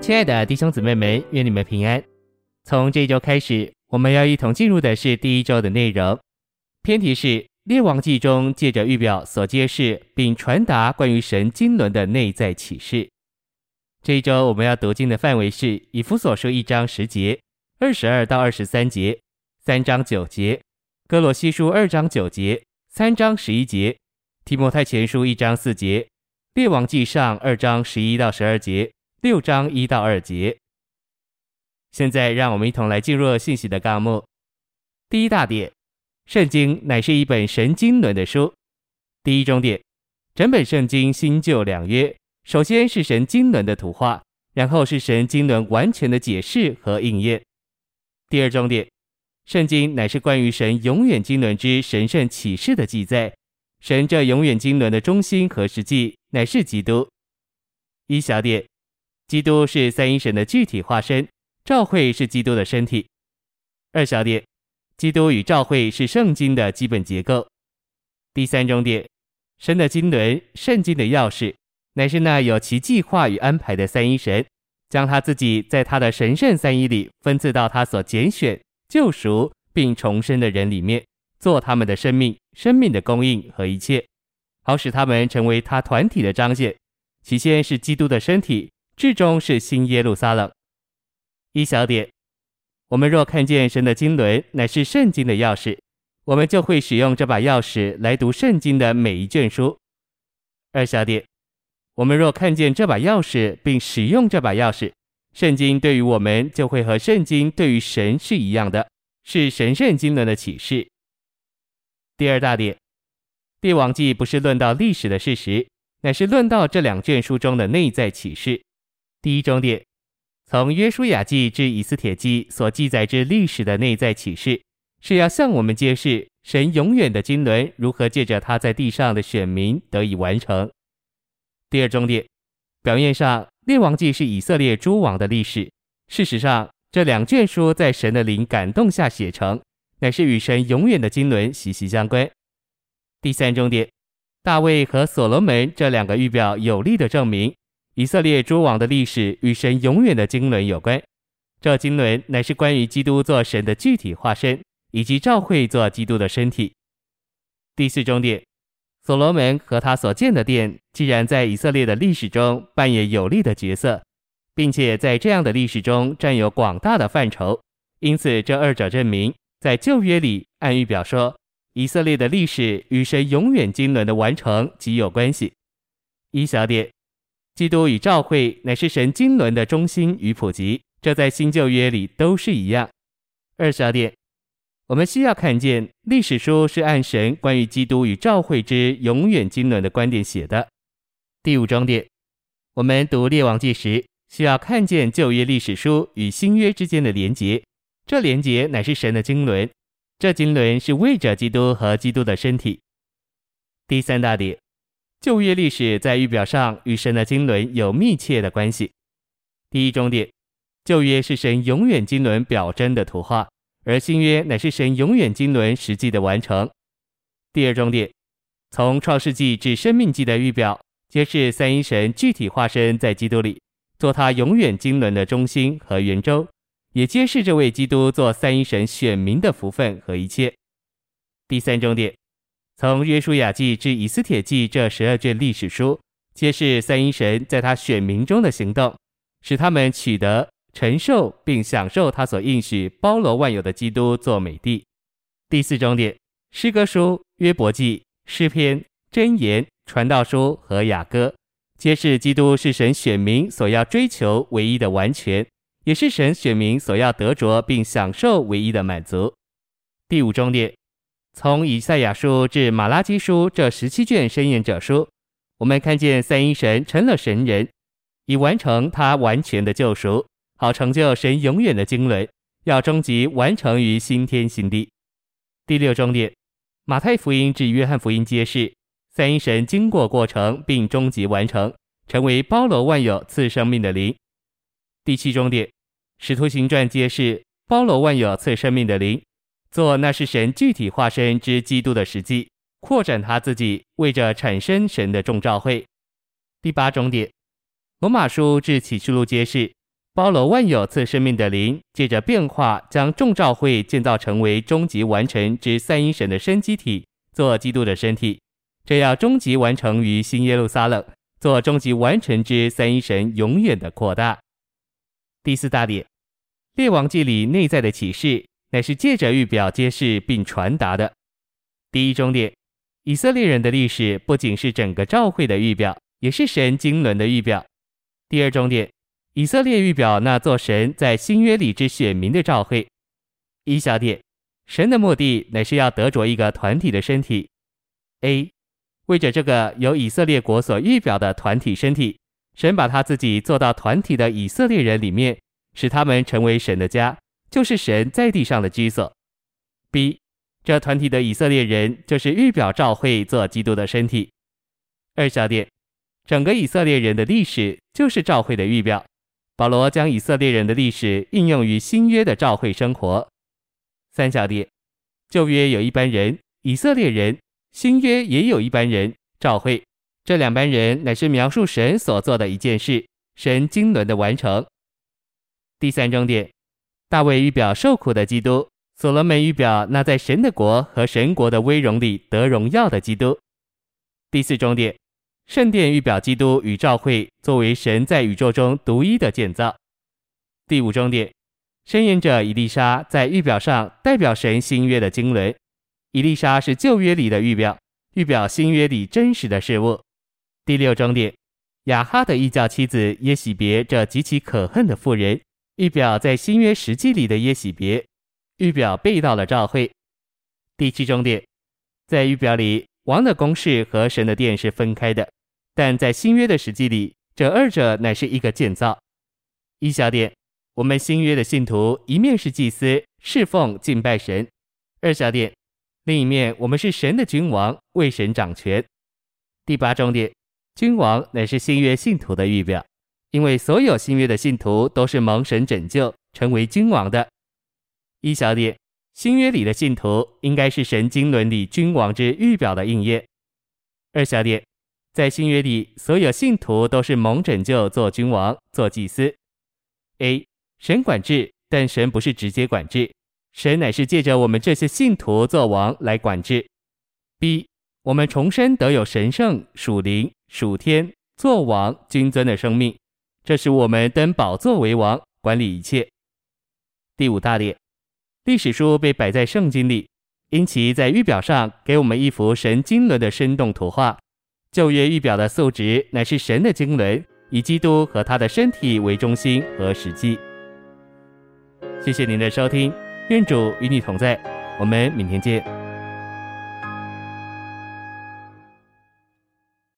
亲爱的弟兄姊妹们，愿你们平安。从这一周开始，我们要一同进入的是第一周的内容。篇题是列王记中借着预表所揭示并传达关于神经纶的内在启示。这一周我们要读经的范围是以弗所书一章十节、二十二到二十三节、三章九节、歌罗西书二章九节、三章十一节、提摩太前书一章四节、列王记上二章十一到十二节。六章一到二节。现在，让我们一同来进入信息的纲目。第一大点，圣经乃是一本神经纶的书。第一中点，整本圣经新旧两约，首先是神经纶的图画，然后是神经纶完全的解释和应验。第二中点，圣经乃是关于神永远经纶之神圣启示的记载。神这永远经纶的中心和实际乃是基督。一小点。基督是三一神的具体化身，教会是基督的身体。二小点，基督与教会是圣经的基本结构。第三中点，神的经纶，圣经的钥匙，乃是那有其计划与安排的三一神，将他自己在他的神圣三一里分赐到他所拣选、救赎并重生的人里面，做他们的生命、生命的供应和一切，好使他们成为他团体的彰显。起先是基督的身体。至终是新耶路撒冷。一小点，我们若看见神的经纶乃是圣经的钥匙，我们就会使用这把钥匙来读圣经的每一卷书。二小点，我们若看见这把钥匙并使用这把钥匙，圣经对于我们就会和圣经对于神是一样的，是神圣经纶的启示。第二大点，帝王记不是论到历史的事实，乃是论到这两卷书中的内在启示。第一终点，从约书亚记至以斯帖记所记载之历史的内在启示，是要向我们揭示神永远的经纶如何借着他在地上的选民得以完成。第二终点，表面上列王记是以色列诸王的历史，事实上这两卷书在神的灵感动下写成，乃是与神永远的经纶息息相关。第三终点，大卫和所罗门这两个预表有力的证明。以色列诸王的历史与神永远的经纶有关，这经纶乃是关于基督做神的具体化身，以及教会做基督的身体。第四中点，所罗门和他所建的殿，既然在以色列的历史中扮演有力的角色，并且在这样的历史中占有广大的范畴，因此这二者证明，在旧约里暗喻表说，以色列的历史与神永远经纶的完成极有关系。一小点。基督与教会乃是神经纶的中心与普及，这在新旧约里都是一样。二小点，我们需要看见历史书是按神关于基督与教会之永远经纶的观点写的。第五章点，我们读列王记时，需要看见旧约历史书与新约之间的连结，这连结乃是神的经纶，这经纶是为着基督和基督的身体。第三大点。旧约历史在预表上与神的经纶有密切的关系。第一中点，旧约是神永远经纶表征的图画，而新约乃是神永远经纶实际的完成。第二中点，从创世纪至生命记的预表，揭示三一神具体化身在基督里，做他永远经纶的中心和圆周，也揭示这位基督做三一神选民的福分和一切。第三中点。从约书亚记至以斯帖记这十二卷历史书，揭示三一神在他选民中的行动，使他们取得、承受并享受他所应许包罗万有的基督做美帝。第四重点，诗歌书、约伯记、诗篇、箴言、传道书和雅歌，揭示基督是神选民所要追求唯一的完全，也是神选民所要得着并享受唯一的满足。第五重点。从以赛亚书至马拉基书这十七卷申言者书，我们看见三一神成了神人，以完成他完全的救赎，好成就神永远的经纶，要终极完成于新天新地。第六终点，马太福音至约翰福音揭示三一神经过过程并终极完成，成为包罗万有赐生命的灵。第七终点，使徒行传揭示包罗万有赐生命的灵。做那是神具体化身之基督的实际，扩展他自己，为着产生神的众召会。第八中点，罗马书至启示录揭示包罗万有赐生命的灵，借着变化，将众召会建造成为终极完成之三一神的生机体，做基督的身体。这要终极完成于新耶路撒冷，做终极完成之三一神永远的扩大。第四大点，列王记里内在的启示，乃是借着预表揭示并传达的。第一终点，以色列人的历史不仅是整个召会的预表，也是神经纶的预表。第二终点。以色列预表那做神在新约里之选民的召会。一小点，神的目的乃是要得着一个团体的身体。A，为着这个由以色列国所预表的团体身体，神把他自己做到团体的以色列人里面，使他们成为神的家，就是神在地上的居所。B，这团体的以色列人就是预表召会做基督的身体。二小点，整个以色列人的历史就是召会的预表。保罗将以色列人的历史应用于新约的召会生活。三小点，旧约有一班人，以色列人；新约也有一班人，召会。这两班人乃是描述神所做的一件事，神经纶的完成。第三重点，大卫预表受苦的基督，所罗门预表那在神的国和神国的威荣里得荣耀的基督。第四重点。圣殿预表基督与召会作为神在宇宙中独一的建造。第五重点，申言者以利沙在预表上代表神新约的经纶。以利沙是旧约里的预表，预表新约里真实的事物。第六重点，雅哈的异教妻子耶洗别这极其可恨的妇人，预表在新约时际里的耶洗别，预表背到了召会。第七重点，在预表里，王的宫室和神的殿是分开的。但在新约的时机里，这二者乃是一个建造。一小点，我们新约的信徒一面是祭司，侍奉敬拜神；二小点，另一面我们是神的君王，为神掌权。第八重点，君王乃是新约信徒的预表，因为所有新约的信徒都是蒙神拯救，成为君王的。一小点，新约里的信徒应该是神经伦理君王之预表的应验。二小点。在新约里，所有信徒都是蒙拯救，做君王，做祭司。A. 神管制，但神不是直接管制，神乃是借着我们这些信徒做王来管制。B. 我们重生得有神圣属灵属天做王君尊的生命，这是我们登宝座为王，管理一切。第五大点，历史书被摆在圣经里，因其在预表上给我们一幅神经纶的生动图画。旧约预表的素质乃是神的经纶，以基督和他的身体为中心和实际。谢谢您的收听，愿主与你同在，我们明天见。